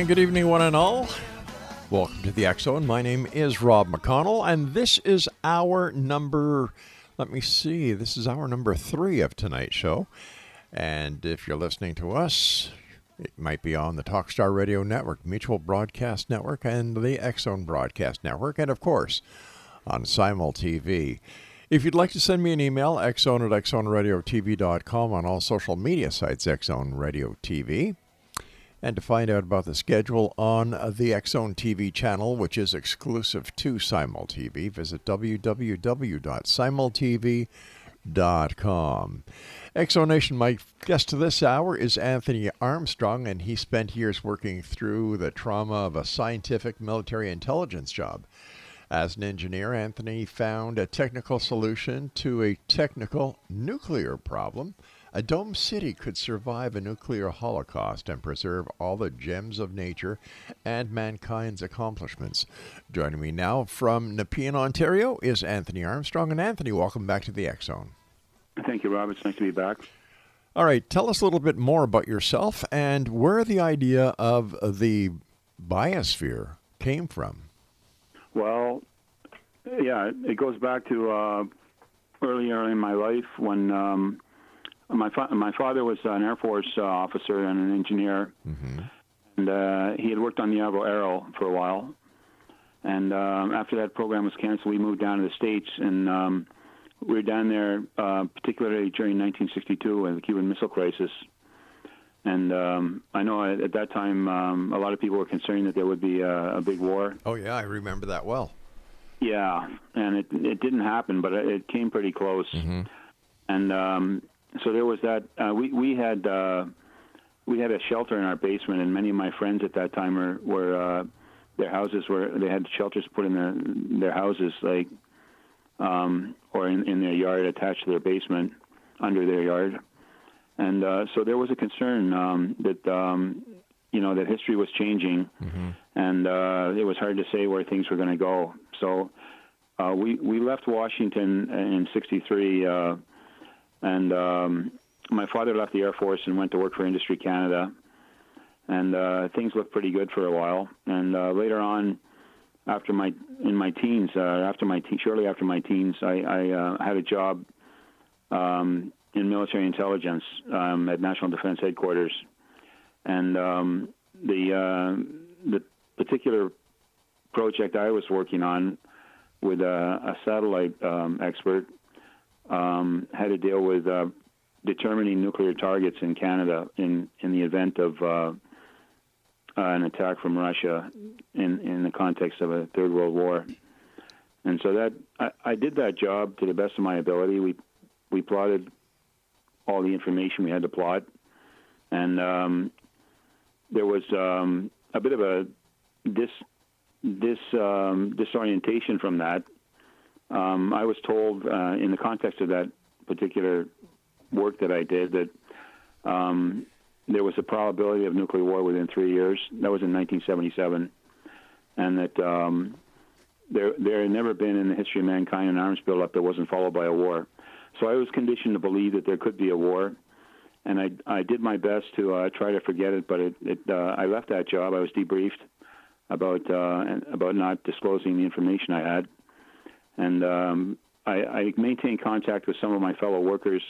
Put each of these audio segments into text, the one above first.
And good evening, one and all. Welcome to the Zone. My name is Rob McConnell, and this is our number. Let me see. This is our number three of tonight's show. And if you're listening to us, it might be on the Talkstar Radio Network, Mutual Broadcast Network, and the Zone Broadcast Network, and of course on Simul TV. If you'd like to send me an email, xzone at xzoneradiotv.com on all social media sites, Xzone Radio TV. And to find out about the schedule on the Xzone TV channel, which is exclusive to Simul TV, visit www.simultv.com. X Zone Nation, my guest to this hour is Anthony Armstrong, and he spent years working through the trauma of a scientific military intelligence job. As an engineer, Anthony found a technical solution to a technical nuclear problem. A dome city could survive a nuclear holocaust and preserve all the gems of nature and mankind's accomplishments. Joining me now from Nepean, Ontario, is Anthony Armstrong. And Anthony, welcome back to the Zone. Thank you, Rob. It's nice to be back. All right, tell us a little bit more about yourself and where the idea of the biosphere came from. Well, yeah, it goes back to uh, earlier in my life when um, my fa- my father was an Air Force uh, officer and an engineer, and uh, he had worked on the Avro Arrow for a while. And um, after that program was canceled, we moved down to the states, and um, we were down there uh, particularly during 1962 and the Cuban Missile Crisis. And um, I know at, at that time um, a lot of people were concerned that there would be a, a big war. Oh, yeah, I remember that well. Yeah, and it it didn't happen, but it it came pretty close. And um, so there was that. Uh, we we had uh, we had a shelter in our basement, and many of my friends at that time were were uh, their houses were they had shelters put in their their houses like um, or in, in their yard attached to their basement under their yard. And uh, so there was a concern um, that um, you know that history was changing, and uh, it was hard to say where things were going to go. So uh, we we left Washington in '63, uh, and um, my father left the Air Force and went to work for Industry Canada, and uh, things looked pretty good for a while. And uh, later on, after my in my teens, uh, after my te- shortly after my teens, I, I uh, had a job um, in military intelligence um, at National Defense Headquarters, and um, the uh, the particular project I was working on with a, a satellite um, expert um, had to deal with uh, determining nuclear targets in Canada in in the event of uh, an attack from Russia in in the context of a third world war. And so that I, I did that job to the best of my ability. We we plotted all the information we had to plot, and um, there was um, a bit of a dis this um, disorientation from that. Um, I was told uh, in the context of that particular work that I did that um, there was a probability of nuclear war within three years. That was in 1977, and that um, there there had never been in the history of mankind an arms buildup that wasn't followed by a war. So I was conditioned to believe that there could be a war, and I I did my best to uh, try to forget it, but it, it uh, I left that job. I was debriefed about uh, about not disclosing the information I had, and um, I, I maintained contact with some of my fellow workers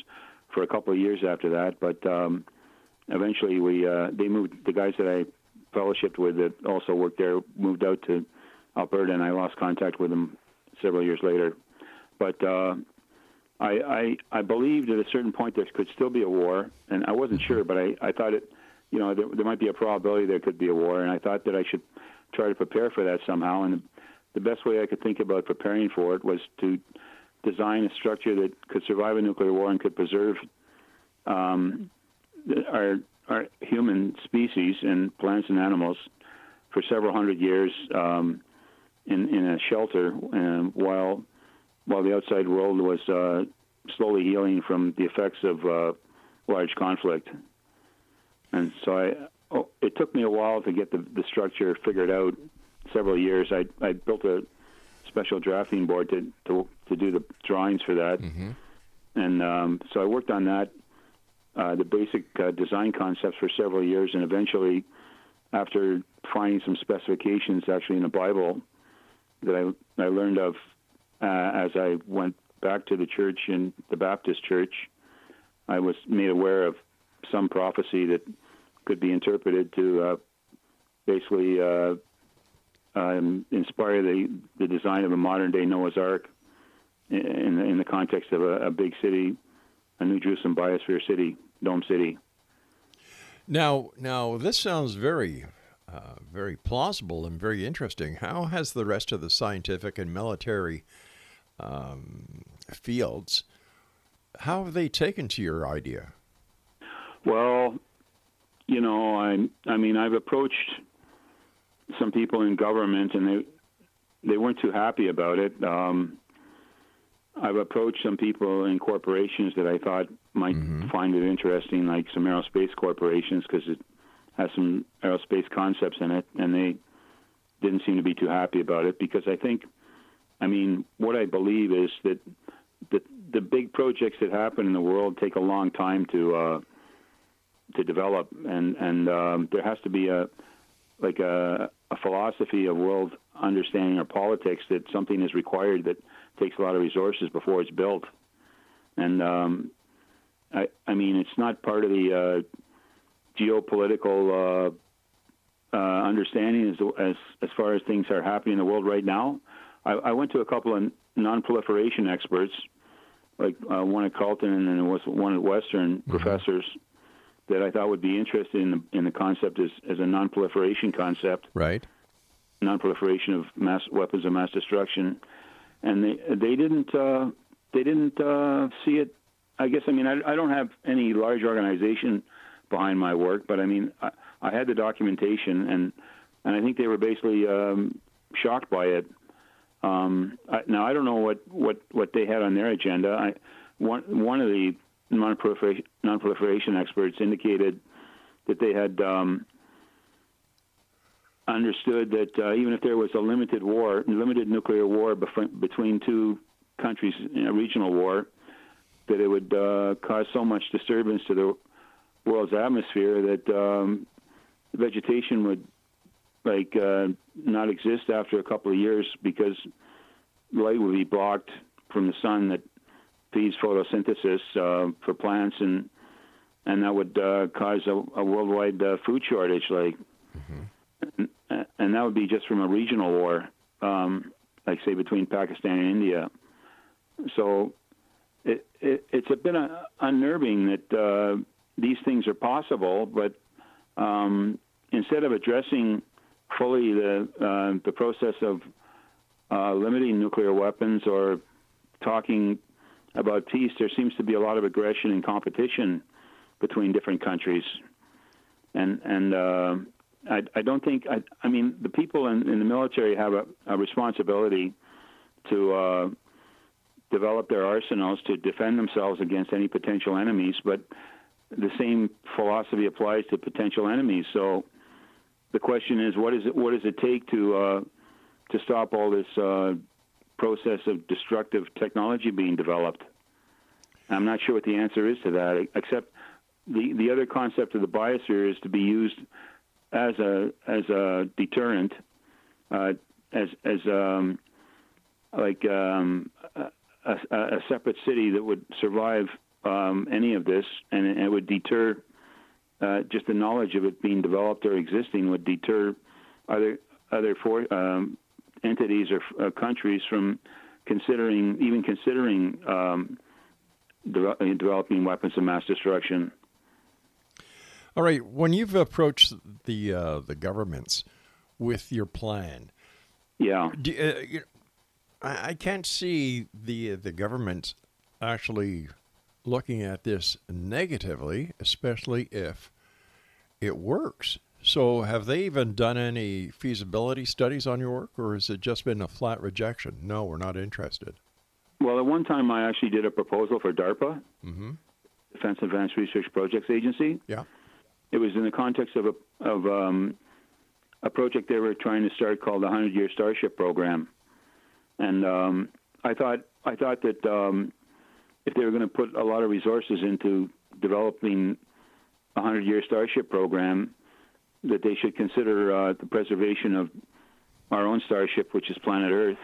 for a couple of years after that. But um, eventually, we uh, they moved the guys that I fellowshipped with that also worked there moved out to Alberta, and I lost contact with them several years later. But uh, I, I I believed at a certain point there could still be a war, and I wasn't sure, but I, I thought it, you know, there, there might be a probability there could be a war, and I thought that I should try to prepare for that somehow. And the, best way I could think about preparing for it was to design a structure that could survive a nuclear war and could preserve um, our our human species and plants and animals for several hundred years um, in in a shelter, um, while while the outside world was uh, slowly healing from the effects of uh, large conflict. And so I, oh, it took me a while to get the, the structure figured out. Several years. I I built a special drafting board to to, to do the drawings for that, Mm-hmm. and um, so I worked on that, uh, the basic uh, design concepts for several years, and eventually, after finding some specifications actually in the Bible that I I learned of uh, as I went back to the church in the Baptist church, I was made aware of some prophecy that could be interpreted to uh, basically uh, um, inspire the, the design of a modern day Noah's Ark in, in, the, context of a, a big city, a New Jerusalem biosphere city, Dome City. Now, now this sounds very, uh, very plausible and very interesting. How has the rest of the scientific and military um, fields? How have they taken to your idea? Well, you know, I I mean, I've approached some people in government, and they they weren't too happy about it. Um, I've approached some people in corporations that I thought might find it interesting, like some aerospace corporations, because it has some aerospace concepts in it, and they didn't seem to be too happy about it. Because I think, I mean, what I believe is that the the big projects that happen in the world take a long time to uh, to develop, and and um, there has to be a like a, a philosophy of world understanding or politics that something is required that takes a lot of resources before it's built. And um, I, I mean, it's not part of the uh, geopolitical uh, uh, understanding as, as as far as things are happening in the world right now. I, I went to a couple of non-proliferation experts, like uh, one at Carleton and then was one at Western professors that I thought would be interested in the, in the concept as, as a non-proliferation concept, Right. non-proliferation of mass weapons of mass destruction, and they they didn't uh, they didn't uh, see it. I guess I mean I, I don't have any large organization behind my work, but I mean I, I had the documentation and and I think they were basically um, shocked by it. Um, I, now I don't know what, what, what they had on their agenda. I, one one of the non-proliferation, non-proliferation experts indicated that they had um, understood that uh, even if there was a limited war, limited nuclear war bef- between two countries, a regional war, that it would uh, cause so much disturbance to the world's atmosphere that um, vegetation would like uh, not exist after a couple of years because light would be blocked from the sun that feeds photosynthesis uh, for plants and and that would uh, cause a, a worldwide uh, food shortage like and, and that would be just from a regional war um, like say between Pakistan and India. So it, it it's a bit uh, unnerving that uh, these things are possible but um, instead of addressing fully the uh, the process of uh, limiting nuclear weapons or talking about peace, there seems to be a lot of aggression and competition between different countries, and and uh, I, I don't think I, I mean the people in, in the military have a, a responsibility to uh, develop their arsenals to defend themselves against any potential enemies, but the same philosophy applies to potential enemies. So the question is, what is it? What does it take to uh, to stop all this uh, process of destructive technology being developed? I'm not sure what the answer is to that, except the the other concept of the biosphere is to be used as a as a deterrent, uh, as as um, like um, a, a, separate city that would survive um, any of this, and it would deter uh, just the knowledge of it being developed or existing would deter other other for, um, entities or uh, countries from considering even considering um, de- developing weapons of mass destruction. All right, when you've approached the uh, the governments with your plan, yeah, do, uh, you know, I, I can't see the the government actually looking at this negatively, especially if it works. So, have they even done any feasibility studies on your work, or has it just been a flat rejection? No, we're not interested. Well, at one time, I actually did a proposal for DARPA, mm-hmm. Defense Advanced Research Projects Agency. Yeah. It was in the context of a of um, a project they were trying to start called the Hundred Year Starship Program, and um, I thought I thought that um, if they were going to put a lot of resources into developing a Hundred Year Starship Program, that they should consider uh, the preservation of our own starship, which is planet Earth,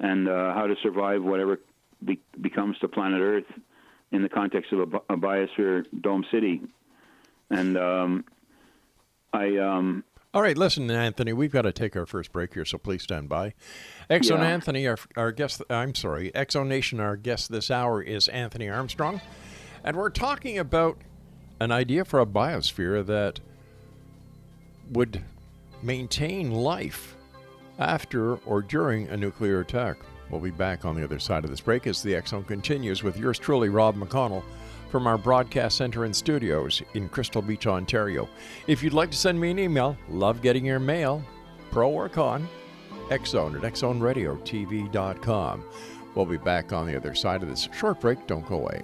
and uh, how to survive whatever be- becomes to planet Earth in the context of a, a biosphere dome city. And um, I. Um, all right, listen, Anthony, we've got to take our first break here, so please stand by. Exxon yeah. Anthony, our, our guest, I'm sorry, X Zone Nation, our guest this hour is Anthony Armstrong. And we're talking about an idea for a biosphere that would maintain life after or during a nuclear attack. We'll be back on the other side of this break as the Zone continues with yours truly, Rob McConnell, from our broadcast center and studios in Crystal Beach, Ontario. If you'd like to send me an email, love getting your mail, pro or con, xzone at xzoneradiotv.com. We'll be back on the other side of this short break. Don't go away.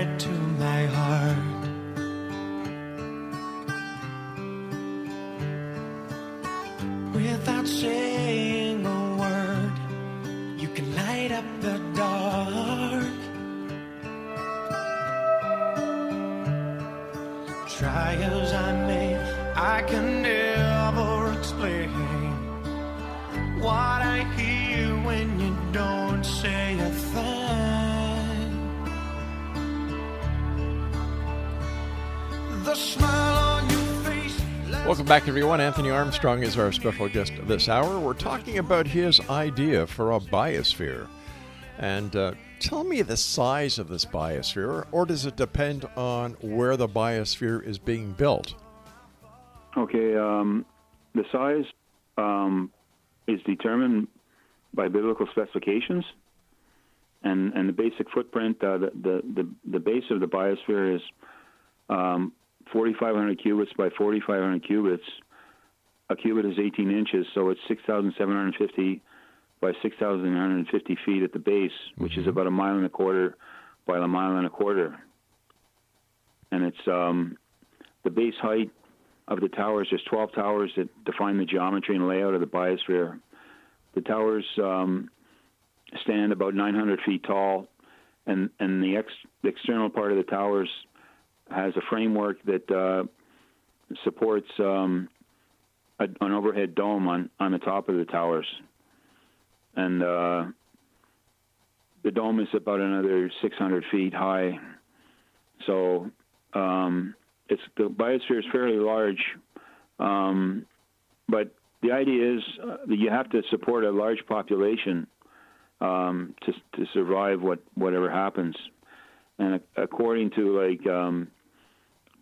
it to my heart. Without saying back, everyone. Anthony Armstrong is our special guest this hour. We're talking about his idea for a biosphere. And uh, tell me the size of this biosphere, or does it depend on where the biosphere is being built? Okay, um, the size um, is determined by biblical specifications, and and the basic footprint, uh, the, the, the the base of the biosphere is um, 4,500 cubits by 4,500 cubits. A cubit is 18 inches, so it's 6,750 by 6,950 feet at the base, which mm-hmm. is about a mile and a quarter by a mile and a quarter. And it's um, the base height of the towers. There's 12 towers that define the geometry and layout of the biosphere. The towers um, stand about 900 feet tall, and and the, ex, the external part of the towers has a framework that uh, supports um, a, an overhead dome on, on the top of the towers. And uh, the dome is about another 600 feet high. So um, it's the biosphere is fairly large, um, but the idea is uh, that you have to support a large population um, to to survive what whatever happens. And according to like um,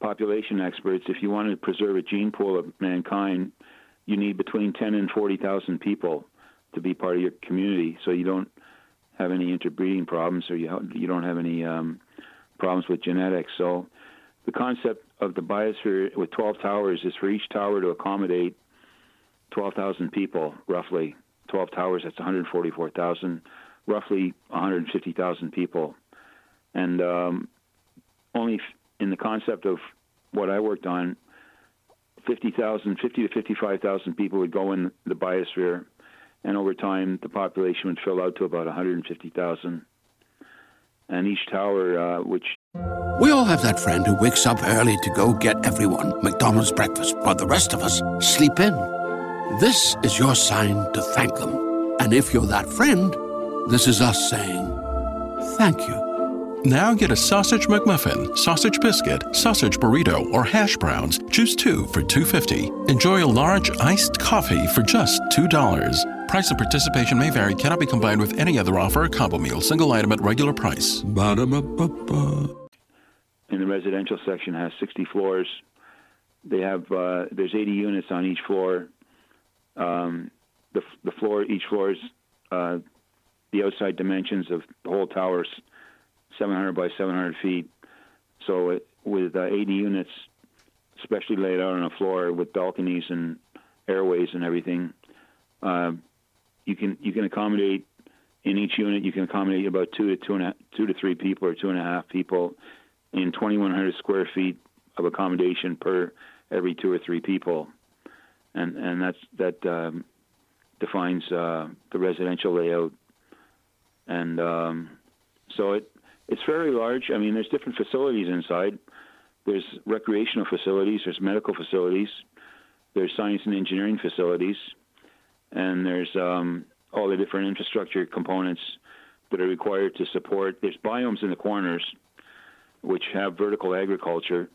population experts, if you want to preserve a gene pool of mankind, you need between 10 and 40,000 people to be part of your community. So you don't have any interbreeding problems or you you don't have any um, problems with genetics. So the concept of the biosphere with 12 towers is for each tower to accommodate 12,000 people, roughly. 12 towers, that's 144,000, roughly 150,000 people. And um, only in the concept of what I worked on, 50,000, 50 to 55,000 people would go in the biosphere, and over time the population would fill out to about 150,000. And each tower, uh, which We all have that friend who wakes up early to go get everyone McDonald's breakfast while the rest of us sleep in. This is your sign to thank them. And if you're that friend, this is us saying thank you. Now get a sausage McMuffin, sausage biscuit, sausage burrito, or hash browns. Choose two for $2.50. Enjoy a large iced coffee for just $2. Price and participation may vary, cannot be combined with any other offer or combo meal, single item at regular price. Ba-da-ba-ba-ba. in the residential section has 60 floors. They have uh, there's 80 units on each floor. Um, the the floor each floor is uh, the outside dimensions of the whole tower is 700 by 700 feet. So it, with uh, 80 units, especially laid out on a floor with balconies and airways and everything, uh, you can you can accommodate in each unit. You can accommodate about two to two and a, two to three people or two and a half people in 2,100 square feet of accommodation per every two or three people, and and that's that um, defines uh, the residential layout, and um, so it it's very large. I mean, there's different facilities inside. There's recreational facilities, there's medical facilities, there's science and engineering facilities, and there's um, all the different infrastructure components that are required to support. There's biomes in the corners which have vertical agriculture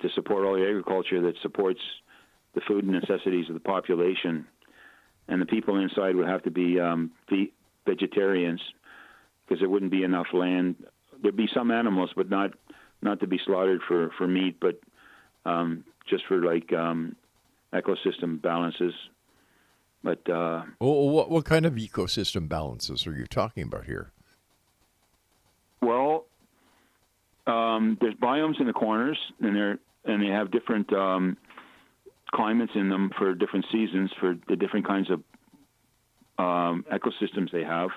to support all the agriculture that supports the food necessities of the population. And the people inside would have to be um, vegetarians because there wouldn't be enough land. There'd be some animals, but not not to be slaughtered for, for meat, but um, just for like um, ecosystem balances. But uh, Well, what, what kind of ecosystem balances are you talking about here? Well, um, there's biomes in the corners, and they're and they have different um, climates in them for different seasons for the different kinds of um, ecosystems they have.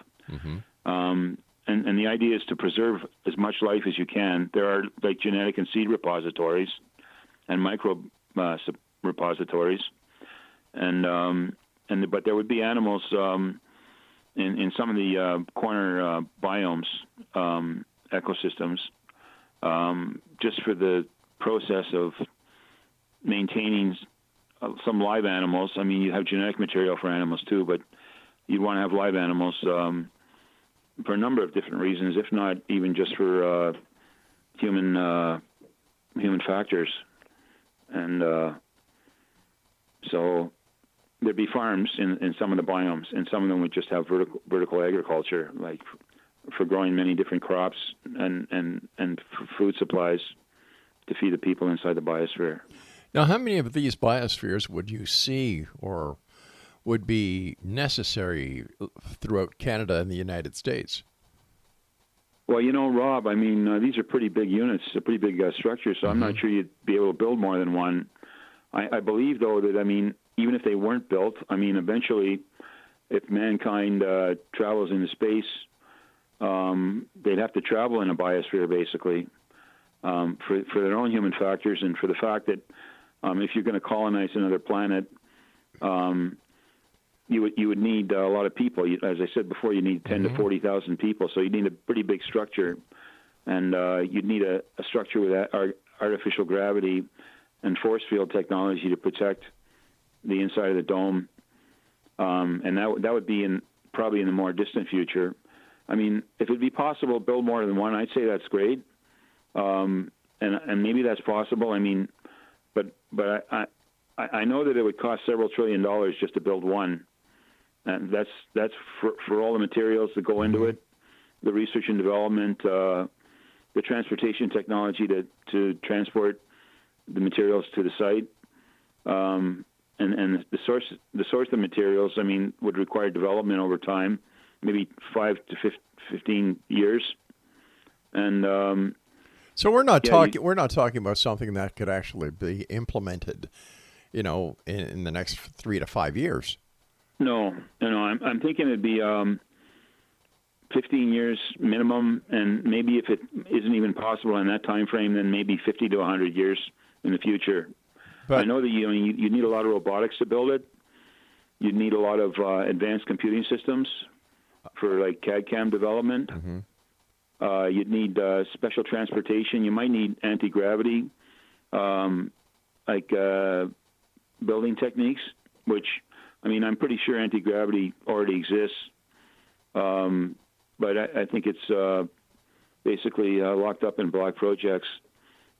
Um, and, and the idea is to preserve as much life as you can. There are like genetic and seed repositories and micro uh, repositories, and um, and but there would be animals um, in in some of the uh, corner uh, biomes um, ecosystems um, just for the process of maintaining uh, some live animals. I mean, you have genetic material for animals too, but you'd want to have live animals um, for a number of different reasons, if not even just for uh, human uh, human factors. And uh, so there'd be farms in, in some of the biomes, and some of them would just have vertical, vertical agriculture, like for growing many different crops and, and, and food supplies to feed the people inside the biosphere. Now, how many of these biospheres would you see or would be necessary throughout Canada and the United States? Well, you know, Rob, I mean, uh, these are pretty big units, a pretty big uh, structure, so I'm not sure you'd be able to build more than one. I, I believe, though, that, I mean, even if they weren't built, I mean, eventually, if mankind uh, travels into space, um, they'd have to travel in a biosphere, basically, um, for, for their own human factors and for the fact that um, if you're going to colonize another planet, um, you would you would need uh, a lot of people. You, as I said before, you need 10 to forty thousand people, so you need a pretty big structure, and uh, you'd need a, a structure with ar- artificial gravity and force field technology to protect the inside of the dome, um, and that w- that would be in probably in the more distant future. I mean, if it'd be possible to build more than one, I'd say that's great, um, and and maybe that's possible. I mean, but but I, I I know that it would cost several trillion dollars just to build one, and that's that's for for all the materials that go into it, the research and development, uh, the transportation technology to to transport the materials to the site, um, and and the source the source of materials. I mean, would require development over time, maybe five to 50, 15 years. And um, So we're not Yeah, talking. you- We're not talking about something that could actually be implemented, you know, in, in the next three to five years. No, no, no, I'm, I'm thinking it'd be um, 15 years minimum, and maybe if it isn't even possible in that time frame, then maybe 50 to 100 years in the future. But I know that you, you you need a lot of robotics to build it. You need a lot of uh, advanced computing systems for like CAD CAM development. Uh, you'd need uh, special transportation. You might need anti gravity, um, like uh, building techniques. Which, I mean, I'm pretty sure anti gravity already exists, um, but I, I think it's uh, basically uh, locked up in black projects.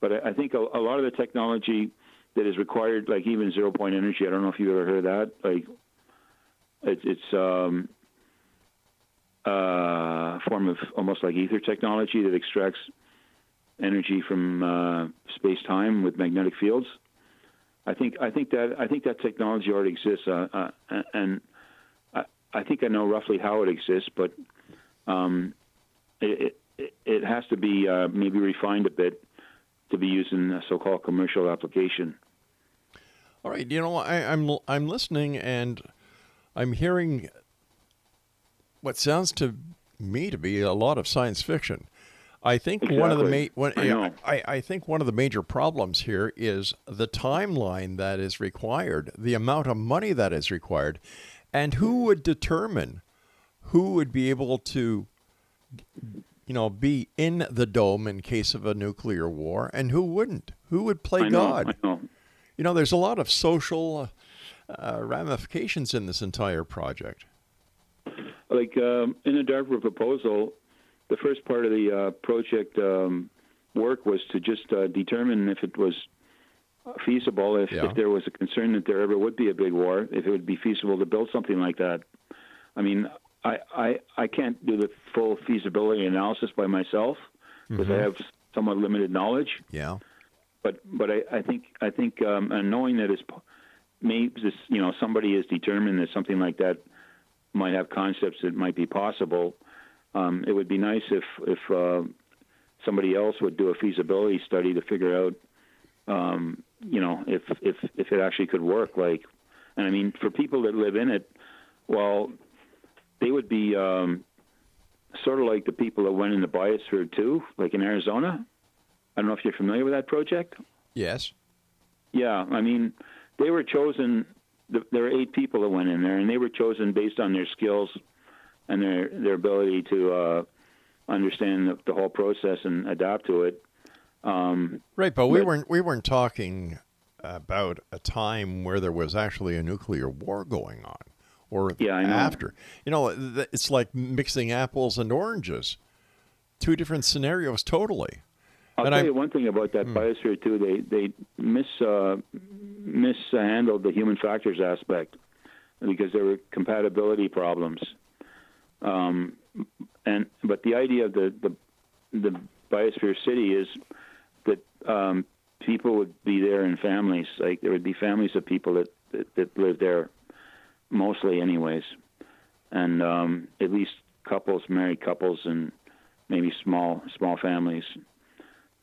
But I, I think a, a lot of the technology that is required, like even zero point energy. I don't know if you've ever heard that. Like, it's it's um, a form of almost like ether technology that extracts energy from uh, space time with magnetic fields. I think I think that I think that technology already exists, uh, uh, and I, I think I know roughly how it exists, but um, it, it it has to be uh, maybe refined a bit to be used in a so-called commercial application. all right, you know, I, I'm I'm listening and I'm hearing what sounds to me to be a lot of science fiction. I think one of the ma- one, I. I, I think one of the major problems here is the timeline that is required, the amount of money that is required, and who would determine who would be able to you know be in the dome in case of a nuclear war and who wouldn't who would play I know, god I know. you know there's a lot of social uh, ramifications in this entire project like um, in the DARPA proposal, the first part of the uh, project um, work was to just uh, determine if it was feasible, if, Yeah. if there was a concern that there ever would be a big war, if it would be feasible to build something like that. I mean, I I, I can't do the full feasibility analysis by myself because I have somewhat limited knowledge yeah but but I, I think I think um, and knowing that it's maybe this you know somebody is determined that something like that might have concepts that might be possible. Um, it would be nice if if uh, somebody else would do a feasibility study to figure out um, you know if if if it actually could work. Like, and I mean for people that live in it, well, they would be um, sort of like the people that went in the biosphere too, like in Arizona. I don't know if you're familiar with that project. yes Yeah, I mean, they were chosen. There were eight people that went in there, and they were chosen based on their skills and their their ability to uh, understand the, the whole process and adapt to it. Um, right but we But- weren't we weren't talking about a time where there was actually a nuclear war going on or Yeah, after you know it's like mixing apples and oranges two different scenarios totally I'll And tell I- you one thing about that biosphere too. They they mis uh, mishandled the human factors aspect because there were compatibility problems. Um, and but the idea of the the, the biosphere city is that um, people would be there in families. Like there would be families of people that that, that live there, mostly anyways, and um, at least couples, married couples, and maybe small small families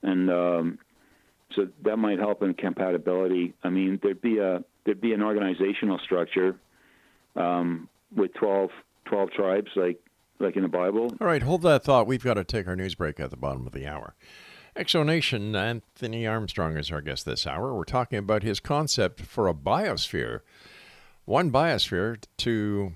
and um, so that might help in compatibility. I mean, there'd be a there'd be an organizational structure um, with 12, 12 tribes, like like in the Bible. All right, hold that thought. We've got to take our news break at the bottom of the hour. X Zone Nation, Anthony Armstrong is our guest this hour. We're talking about his concept for a biosphere, one biosphere to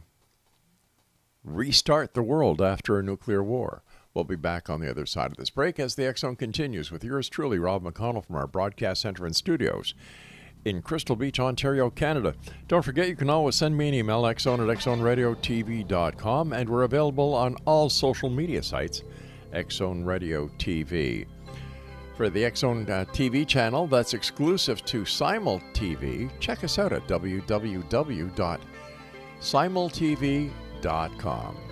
restart the world after a nuclear war. We'll be back on the other side of this break as the X Zone continues with yours truly, Rob McConnell from our broadcast center and studios in Crystal Beach, Ontario, Canada. Don't forget, you can always send me an email, xzone at xzoneradiotv.com, and we're available on all social media sites, Xzone Radio TV. For the Xzone uh, TV channel that's exclusive to Simul TV, check us out at www.simultv.com.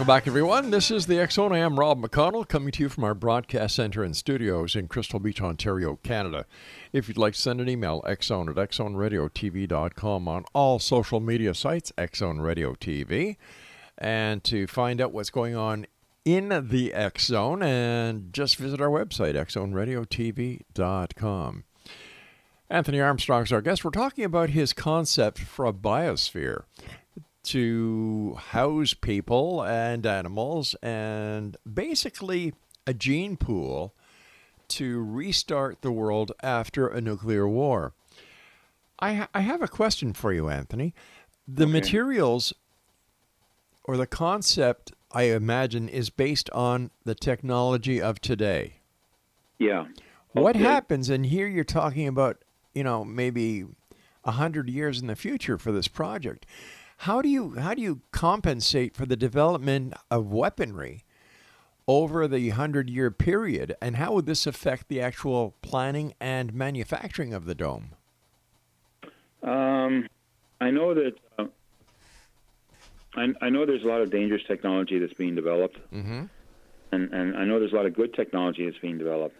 welcome back, everyone. This is the Zone. I am Rob McConnell, coming to you from our broadcast center and studios in Crystal Beach, Ontario, Canada. If you'd like to send an email, xzone at xzoneradiotv.com on all social media sites, Xzone Radio TV. And to find out what's going on in the X Zone, and just visit our website, xzoneradiotv.com. Anthony Armstrong's our guest. We're talking about his concept for a biosphere to house people and animals and basically a gene pool to restart the world after a nuclear war. I, ha- I have a question for you, Anthony. The Okay. materials or the concept, I imagine, is based on the technology of today. Yeah. What Okay. happens? And here you're talking about, you know, maybe a hundred years in the future for this project. How do you how do you compensate for the development of weaponry over the hundred year period? And how would this affect the actual planning and manufacturing of the dome? Um, I know that. Uh, I, I know there's a lot of dangerous technology that's being developed, Mm-hmm. and and I know there's a lot of good technology that's being developed.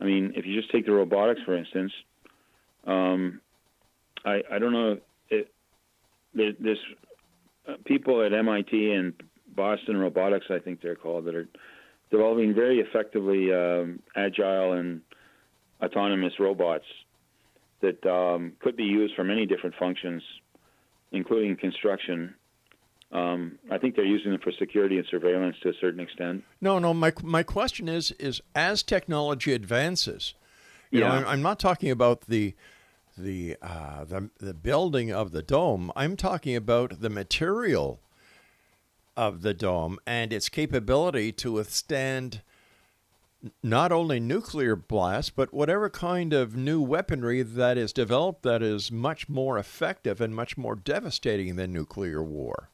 I mean, if you just take the robotics, for instance, um, I I don't know. It, there, there's uh, people at MIT and Boston Robotics, I think they're called, that are developing very effectively um, agile and autonomous robots that um, could be used for many different functions, including construction. Um, I think they're using them for security and surveillance to a certain extent. No, no. My my question is is as technology advances, you know, I'm, I'm not talking about the the uh, the the building of the dome. I'm talking about the material of the dome and its capability to withstand not only nuclear blast, but whatever kind of new weaponry that is developed that is much more effective and much more devastating than nuclear war.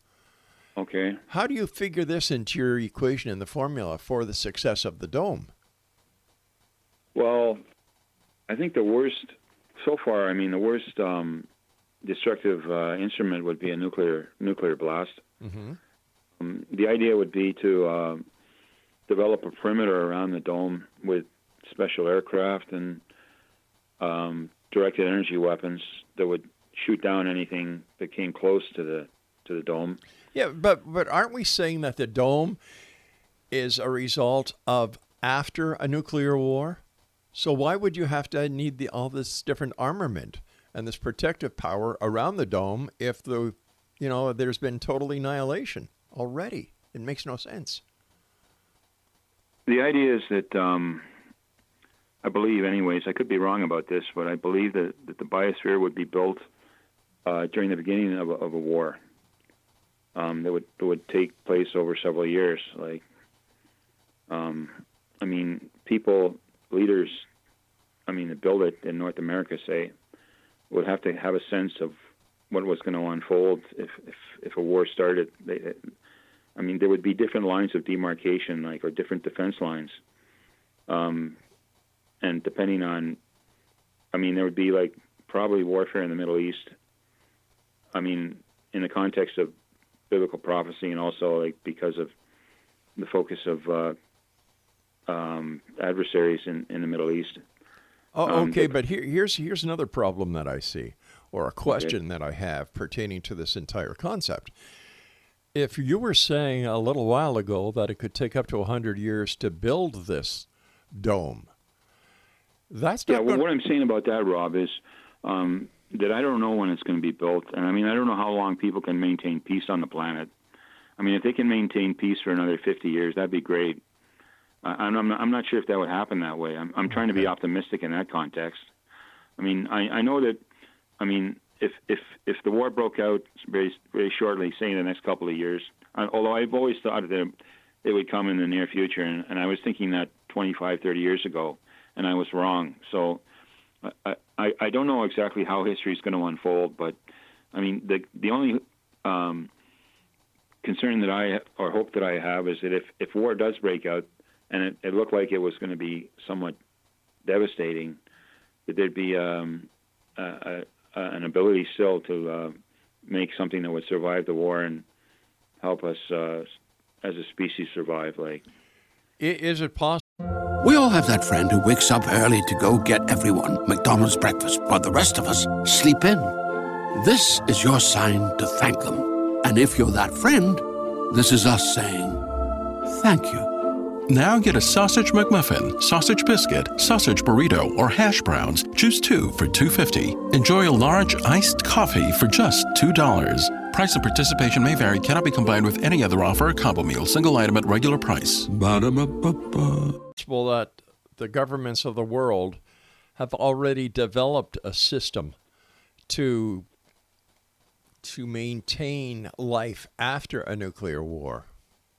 Okay. How do you figure this into your equation in the formula for the success of the dome? Well, I think the worst so far. I mean, the worst um, destructive uh, instrument would be a nuclear nuclear blast. Mm-hmm. Um, the idea would be to uh, develop a perimeter around the dome with special aircraft and um, directed energy weapons that would shoot down anything that came close to the to the dome. Yeah, but but aren't we saying that the dome is a result of after a nuclear war? So why would you have to need the, all this different armament and this protective power around the dome if the you know there's been total annihilation already? It makes no sense. The idea is that um, I believe, anyways, I could be wrong about this, but I believe that, that the biosphere would be built uh, during the beginning of a, of a war. Um, that would that would take place over several years. Like, um, I mean, people, leaders, I mean, that build it in North America, say, would have to have a sense of what was going to unfold if if, if a war started. They, I mean, there would be different lines of demarcation, like or different defense lines, um, and depending on, I mean, there would be like probably warfare in the Middle East. I mean, in the context of biblical prophecy, and also like because of the focus of uh, um, adversaries in, in the Middle East. Oh, Um, okay, but- but here, here's here's another problem that I see, or a question that I have pertaining to this entire concept. If you were saying a little while ago that it could take up to hundred years to build this dome, that's Yeah, well, what I'm saying about that, Rob, is um, that I don't know when it's going to be built, and I mean I don't know how long people can maintain peace on the planet. I mean, if they can maintain peace for another 50 years, that'd be great. I, I'm, I'm not- I'm not sure if that would happen that way. I'm, I'm trying to be optimistic in that context. I mean, I, I know that. I mean, if if if the war broke out very very shortly, say in the next couple of years, although I've always thought that it would come in the near future, and, and I was thinking that 25, 30 years ago, and I was wrong. So I I, I don't know exactly how history is going to unfold, but I mean the the only um, concern that I or hope that I have is that if if war does break out, and it, it looked like it was going to be somewhat devastating, that there'd be um, a, a, an ability still to uh, make something that would survive the war and help us uh, as a species survive. Like, Is it possible? We all have that friend who wakes up early to go get everyone McDonald's breakfast, while the rest of us sleep in. This is your sign to thank them. And if you're that friend, this is us saying thank you. Now get a sausage McMuffin, sausage biscuit, sausage burrito, or hash browns. Choose two for $2.50. Enjoy a large iced coffee for just $2. Price and participation may vary, cannot be combined with any other offer or combo meal, single item at regular price. Possible that the governments of the world have already developed a system to to maintain life after a nuclear war.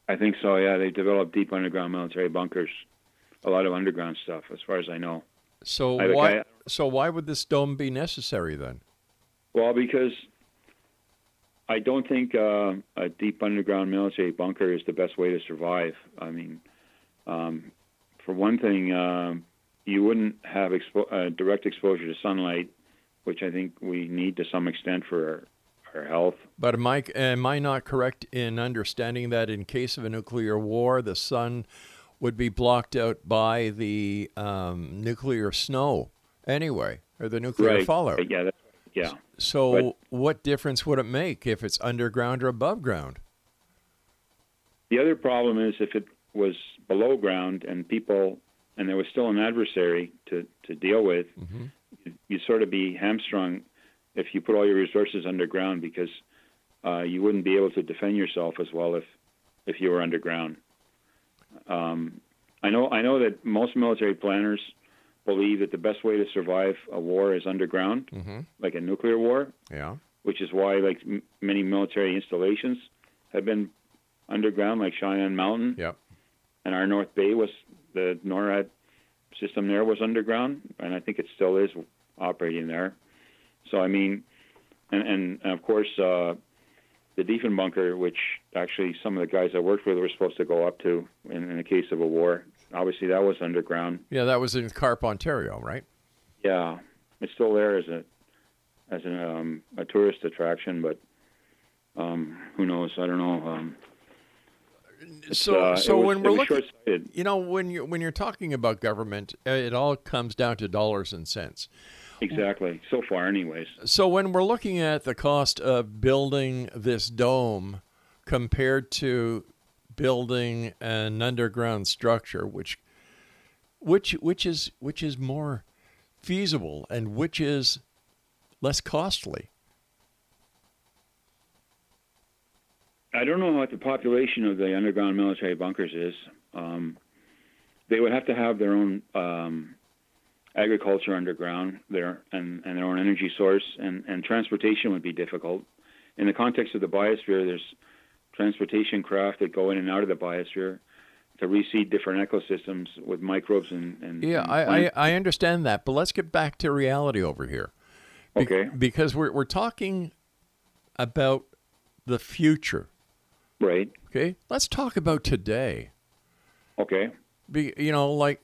I think so. Yeah, they developed deep underground military bunkers, a lot of underground stuff, as far as I know. So I- why I- so why would this dome be necessary then? Well, because I don't think uh, a deep underground military bunker is the best way to survive. I mean, um, for one thing, um you wouldn't have expo- uh, direct exposure to sunlight, which I think we need to some extent for our, health. But am I am I not correct in understanding that in case of a nuclear war, the sun would be blocked out by the um, nuclear snow anyway, or the nuclear fallout? Yeah. Yeah. So, But- what difference would it make if it's underground or above ground? The other problem is if it was below ground and people, and there was still an adversary to, to deal with, you you'd sort of be hamstrung if you put all your resources underground because uh, you wouldn't be able to defend yourself as well if, if you were underground. Um, I know I know that most military planners believe that the best way to survive a war is underground, like a nuclear war Yeah. which is why like m- many military installations have been underground, like Cheyenne Mountain, Yep. and our North Bay was the NORAD system there was underground, and I think it still is operating there. So I mean, and and, and of course uh, the Diefenbunker, which actually some of the guys I worked with were supposed to go up to in, in the case of a war. Obviously, that was underground. Yeah, that was in Carp, Ontario, right? Yeah, it's still there as a as an, um, a tourist attraction, but um, who knows? I don't know. Um, So, uh, so was, when we're looking, you know, when you when you're talking about government, uh, it all comes down to dollars and cents. Exactly so far, anyways. So when we're looking at the cost of building this dome compared to building an underground structure, which which which is which is more feasible and which is less costly? I don't know what the population of the underground military bunkers is. Um, they would have to have their own um, agriculture underground there and, and their own energy source, and, and transportation would be difficult. In the context of the biosphere, there's transportation craft that go in and out of the biosphere to reseed different ecosystems with microbes and, and Yeah, and I, I. I understand that, but let's get back to reality over here. Be- Okay. Because we're we're talking about the future. right. Okay, let's talk about today. Okay. Be, you know, like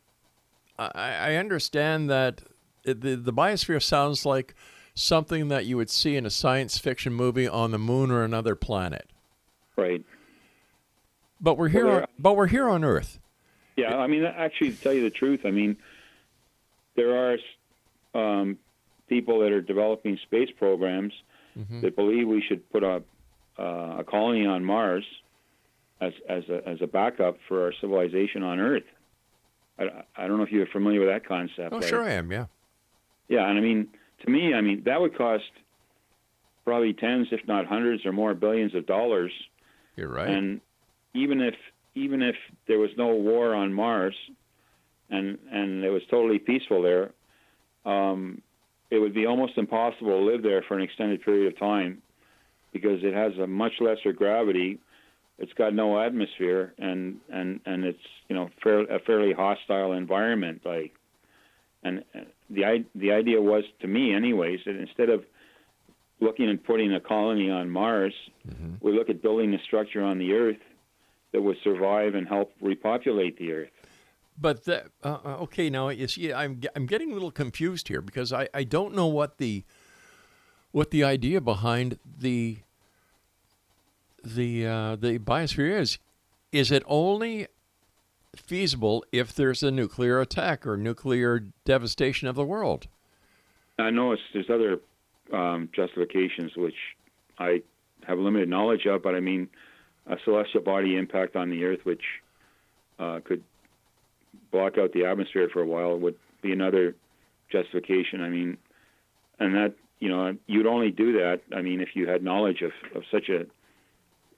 I, I understand that it, the the biosphere sounds like something that you would see in a science fiction movie on the moon or another planet. Right. But we're here. Well, on, but we're here on Earth. Yeah, I mean, actually, to tell you the truth, I mean, there are um, people that are developing space programs that believe we should put a uh, a colony on Mars as as a as a backup for our civilization on Earth. I, I don't know if you're familiar with that concept. Oh, sure I am. Yeah. Yeah, and I mean, to me, I mean that would cost probably tens, if not hundreds, or more billions of dollars. You're right. And even if even if there was no war on Mars, and and it was totally peaceful there, um, it would be almost impossible to live there for an extended period of time, because it has a much lesser gravity. It's got no atmosphere, and and and it's you know fair, a fairly hostile environment. Like, and the i- the idea was to me, anyways, that instead of looking at putting a colony on Mars, we look at building a structure on the Earth that would survive and help repopulate the Earth. But that, uh, uh, okay, now you see, I'm I'm getting a little confused here because I, I don't know what the what the idea behind the the uh, the biosphere is. is it only feasible if there's a nuclear attack or nuclear devastation of the world? I know there's other um, justifications which I have limited knowledge of, but I mean, a celestial body impact on the Earth, which uh, could block out the atmosphere for a while, would be another justification. I mean, and that you know you'd only do that. I mean, if you had knowledge of, of such a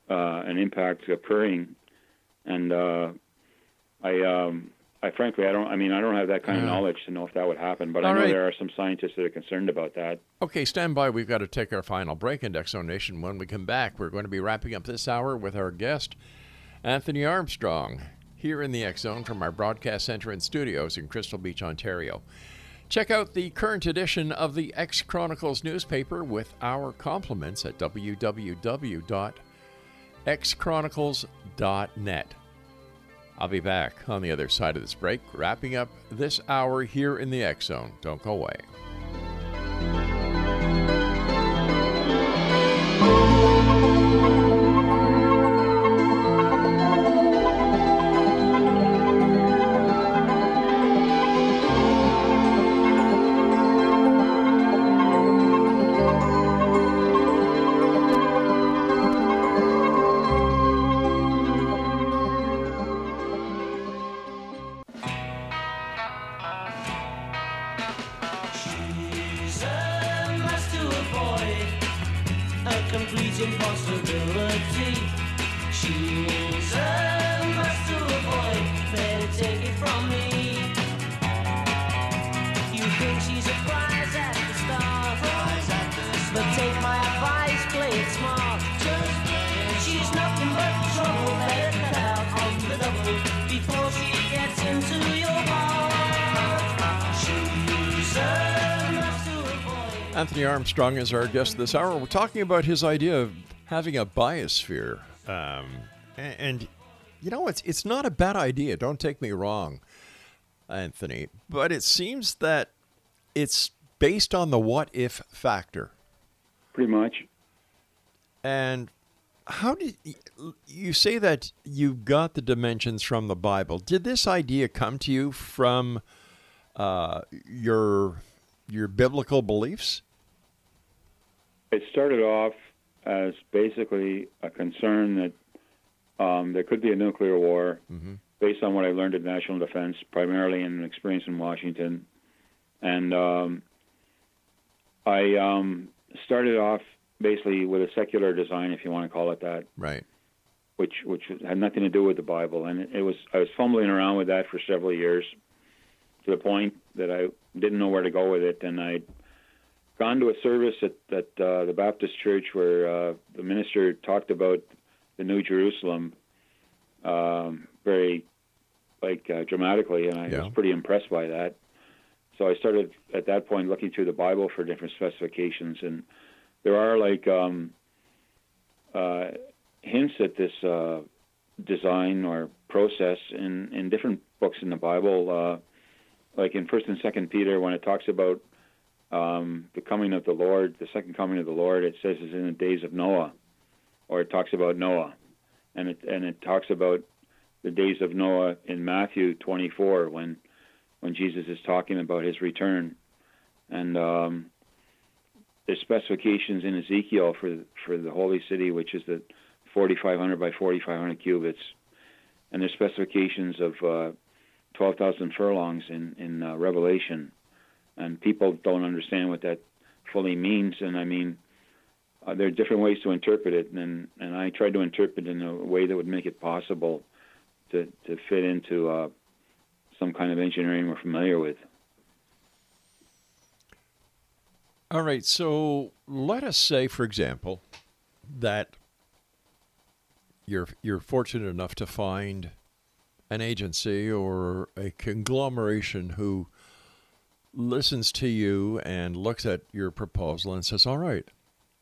uh, an impact occurring, and uh, I um, I frankly I don't I mean I don't have that kind of knowledge to know if that would happen, but I know right. there are some scientists that are concerned about that. Okay, stand by. We've got to take our final break in X Zone Nation. When we come back, we're going to be wrapping up this hour with our guest, Anthony Armstrong, here in the X Zone from our broadcast center and studios in Crystal Beach, Ontario. Check out the current edition of the X Chronicles newspaper with our compliments at www.xchronicles.net. I'll be back on the other side of this break, wrapping up this hour here in the X Zone. Don't go away. Armstrong is our guest this hour. We're talking about his idea of having a biosphere. Um, and, and, you know, it's, it's not a bad idea. Don't take me wrong, Anthony. But it seems that it's based on the what if factor. Pretty much. And how did you say that you got the dimensions from the Bible? Did this idea come to you from uh, your your biblical beliefs? It started off as basically a concern that um, there could be a nuclear war based on what I learned in national defense, primarily in experience in Washington. And um, I um, started off basically with a secular design, if you want to call it that, Right. which which had nothing to do with the Bible. And it, it was I was fumbling around with that for several years, to the point that I didn't know where to go with it. And I'd gone to a service at, at uh, the Baptist Church where uh, the minister talked about the New Jerusalem um, very like uh, dramatically, and I Yeah. was pretty impressed by that. So I started at that point looking through the Bible for different specifications, and there are like um, uh, hints at this uh, design or process in, in different books in the Bible, uh, like in First and Second Peter, when it talks about um, the coming of the Lord, the second coming of the Lord. It says is in the days of Noah, or it talks about Noah, and it and it talks about the days of Noah in Matthew 24 when when Jesus is talking about his return, and um, there's specifications in Ezekiel for for the holy city, which is the 4,500 by 4,500 cubits, and there's specifications of uh, 12,000 furlongs in in uh, Revelation, and people don't understand what that fully means. And I mean, uh, there are different ways to interpret it, and and I tried to interpret it in a way that would make it possible to to fit into uh, some kind of engineering we're familiar with. All right. So let us say, for example, that you're you're fortunate enough to find an agency or a conglomeration who listens to you and looks at your proposal and says, "All right,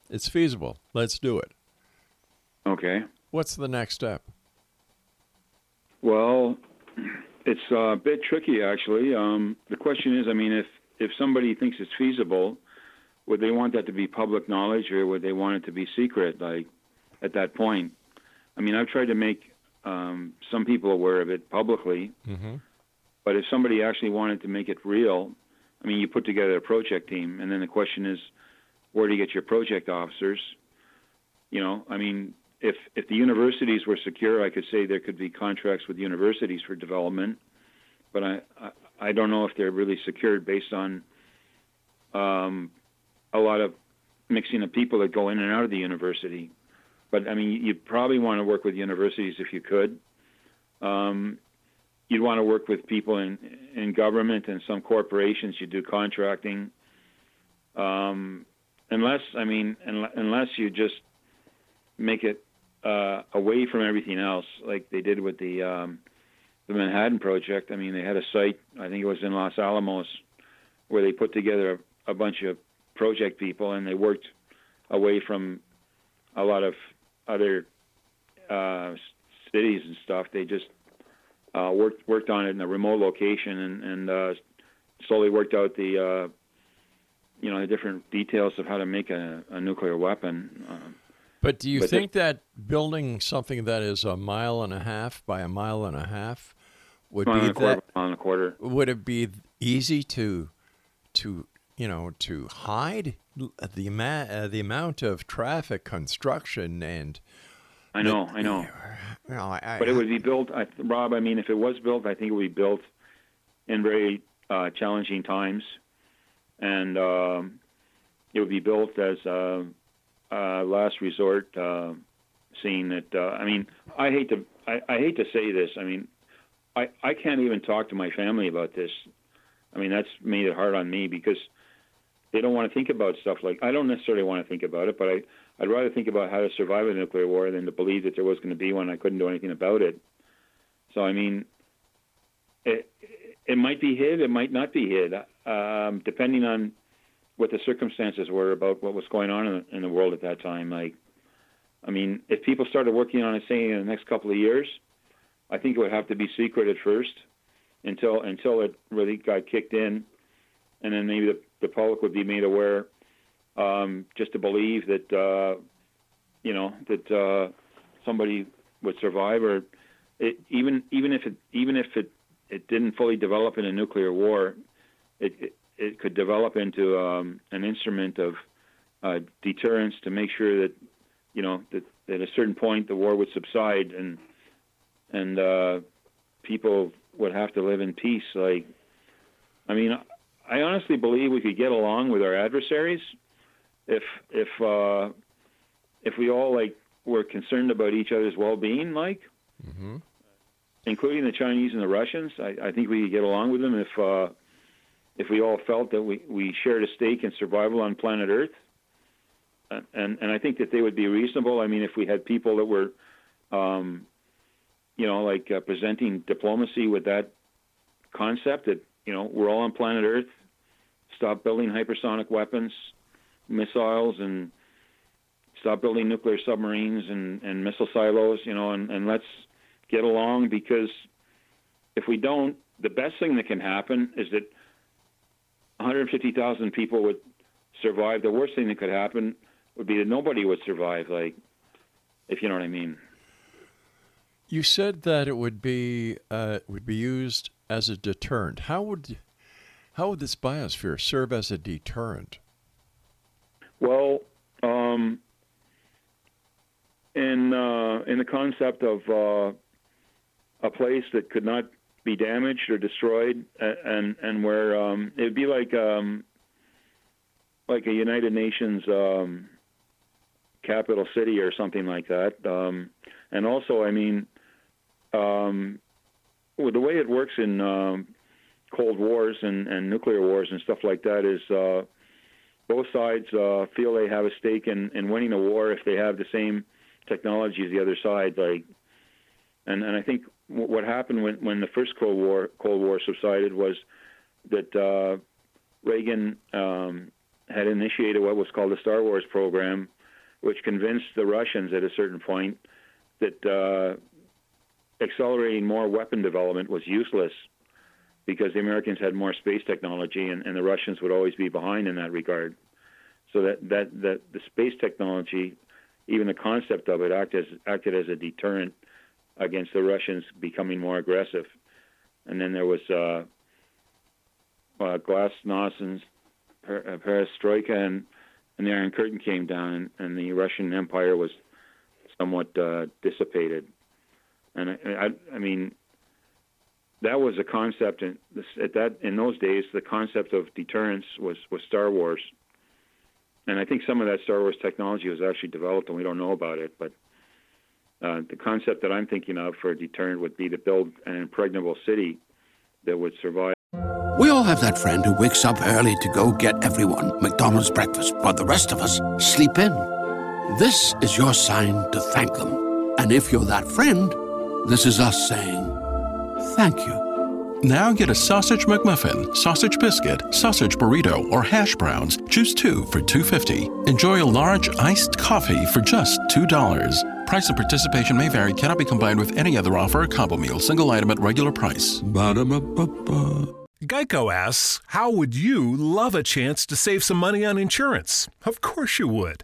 it's feasible. Let's do it." Okay. What's the next step? Well, it's a bit tricky actually. Um, the question is, I mean, if if somebody thinks it's feasible, would they want that to be public knowledge or would they want it to be secret? Like at that point, I mean, I've tried to make um, some people aware of it publicly. Mm-hmm. But if somebody actually wanted to make it real, I mean, you put together a project team, and then the question is, where do you get your project officers? You know, I mean, if if the universities were secure, I could say there could be contracts with universities for development, but I I, I don't know if they're really secured based on um, a lot of mixing of people that go in and out of the university. But I mean, you'd probably want to work with universities if you could. Um, you'd want to work with people in in government and some corporations. You do contracting. Um, unless I mean, unless you just make it uh, away from everything else, like they did with the um, the Manhattan Project. I mean, they had a site. I think it was in Los Alamos, where they put together a, a bunch of project people, and they worked away from a lot of other uh, cities and stuff. They just uh, worked worked on it in a remote location, and, and uh, slowly worked out the uh, you know the different details of how to make a, a nuclear weapon. Uh, But do you But think that building something that is a mile and a half by a mile and a half would be and quarter, that mile a quarter. would it be easy to to you know to hide the ama- uh, the amount of traffic construction and I know, I know. you know, I, I, But it would be built, I, Rob. I mean, if it was built, I think it would be built in very uh, challenging times, and um, it would be built as a, a last resort. Uh, seeing that, uh, I mean, I hate to, I, I hate to say this. I mean, I, I can't even talk to my family about this. I mean, that's made it hard on me because they don't want to think about stuff like I don't necessarily want to think about it, but I I'd rather think about how to survive a nuclear war than to believe that there was going to be one. I couldn't do anything about it. So I mean, it it might be hid, it might not be hid, um, depending on what the circumstances were about what was going on in the, in the world at that time. Like, I mean, if people started working on it, saying in the next couple of years, I think it would have to be secret at first until until it really got kicked in, and then maybe the, the public would be made aware um, just to believe that uh, you know that uh, somebody would survive, or it, even even if it even if it, it didn't fully develop in a nuclear war, it it, it could develop into um, an instrument of uh, deterrence to make sure that you know that, at a certain point the war would subside and and uh, people would have to live in peace. Like, I mean, I honestly believe we could get along with our adversaries if if uh, if we all like were concerned about each other's well-being, like, Mhm. including the Chinese and the Russians. I, I think we could get along with them if uh, if we all felt that we, we shared a stake in survival on planet Earth. And, and and I think that they would be reasonable. I mean, if we had people that were, um, you know, like uh, presenting diplomacy with that concept that you know we're all on planet Earth, stop building hypersonic weapons, missiles, and stop building nuclear submarines and, and missile silos, you know, and, and let's get along because if we don't, the best thing that can happen is that 150,000 people would survive. The worst thing that could happen would be that nobody would survive, like, if you know what I mean. You said that it would be uh, would be used as a deterrent. How would how would this biosphere serve as a deterrent? Um, in uh, in the concept of uh, a place that could not be damaged or destroyed, and and where um, it would be like um, like a United Nations um, capital city or something like that. Um, and also, I mean, um, with the way it works in um, Cold Wars and, and nuclear wars and stuff like that is. Uh, both sides uh, feel they have a stake in, in winning a war if they have the same technology as the other side. Like, and and I think w- what happened when when the first Cold War Cold War subsided was that uh, Reagan um, had initiated what was called the Star Wars program, which convinced the Russians at a certain point that uh, accelerating more weapon development was useless because the Americans had more space technology and, and the Russians would always be behind in that regard. So that, that, that the space technology, even the concept of it, acted as, acted as a deterrent against the Russians becoming more aggressive. And then there was uh, uh, Glasnost and uh, Perestroika, and, and the Iron Curtain came down, and, and the Russian Empire was somewhat uh, dissipated. And I, I, I mean, that was a concept in at that in those days. The concept of deterrence was was Star Wars, and I think some of that Star Wars technology was actually developed, and we don't know about it. But uh, the concept that I'm thinking of for a deterrent would be to build an impregnable city that would survive. We all have that friend who wakes up early to go get everyone McDonald's breakfast while the rest of us sleep in. This is your sign to thank them. And if you're that friend, this is us saying thank you. Now get a sausage McMuffin, sausage biscuit, sausage burrito, or hash browns. Choose two for $2.50. Enjoy a large iced coffee for just $2. Price and participation may vary, cannot be combined with any other offer or combo meal, single item at regular price. Ba-da-ba-ba-ba. Geico asks, How would you love a chance to save some money on insurance? Of course you would.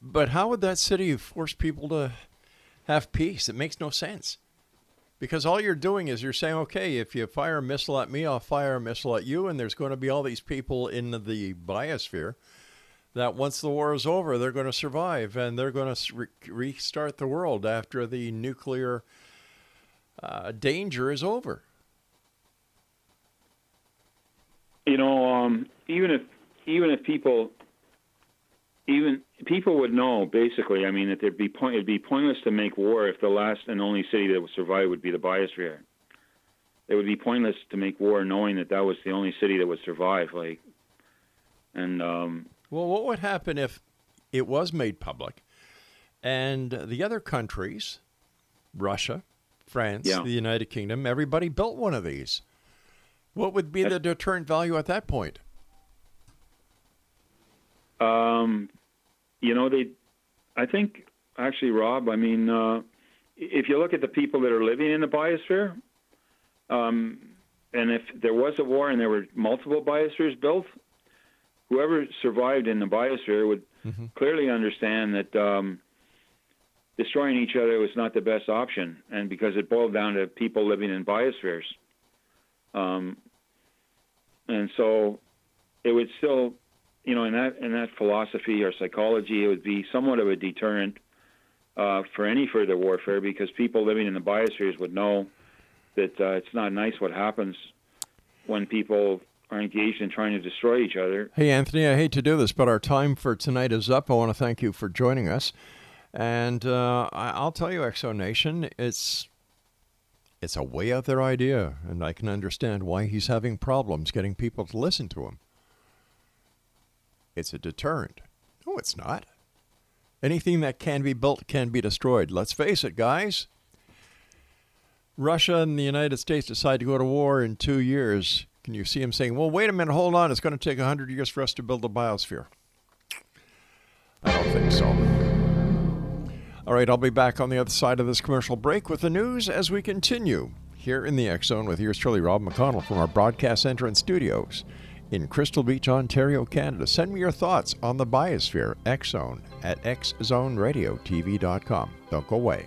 But how would that city force people to have peace? It makes no sense. Because all you're doing is you're saying, okay, if you fire a missile at me, I'll fire a missile at you, and there's going to be all these people in the biosphere that once the war is over, they're going to survive and they're going to re- restart the world after the nuclear uh, danger is over. You know, um, even if even if people even people would know basically. I mean, that there'd be point. It'd be pointless to make war if the last and only city that would survive would be the biosphere. It would be pointless to make war knowing that that was the only city that would survive. Like, and um, Well, what would happen if it was made public and the other countries, Russia, France, Yeah. the United Kingdom, everybody built one of these? What would be the deterrent value at that point? Um, you know, they. I think actually, Rob. I mean, uh, if you look at the people that are living in the biosphere, um, and if there was a war and there were multiple biospheres built, whoever survived in the biosphere would clearly understand that um, destroying each other was not the best option, and because it boiled down to people living in biospheres. Um, and so it would still you know, in that in that philosophy or psychology, it would be somewhat of a deterrent uh, for any further warfare because people living in the biospheres would know that uh, it's not nice what happens when people are engaged in trying to destroy each other. Hey, Anthony, I hate to do this, but our time for tonight is up. I want to thank you for joining us. And uh, I'll tell you, X Zone Nation, it's it's a way out there idea, and I can understand why he's having problems getting people to listen to him. It's a deterrent. No, it's not. Anything that can be built can be destroyed. Let's face it, guys. Russia and the United States decide to go to war in two years. Can you see them saying, well, wait a minute, hold on, it's going to take 100 years for us to build a biosphere? I don't think so. All right, I'll be back on the other side of this commercial break with the news as we continue here in the X Zone with yours truly, Rob McConnell from our broadcast center and studios in Crystal Beach, Ontario, Canada. Send me your thoughts on the biosphere X Zone at xzoneradiotv.com. Don't go away.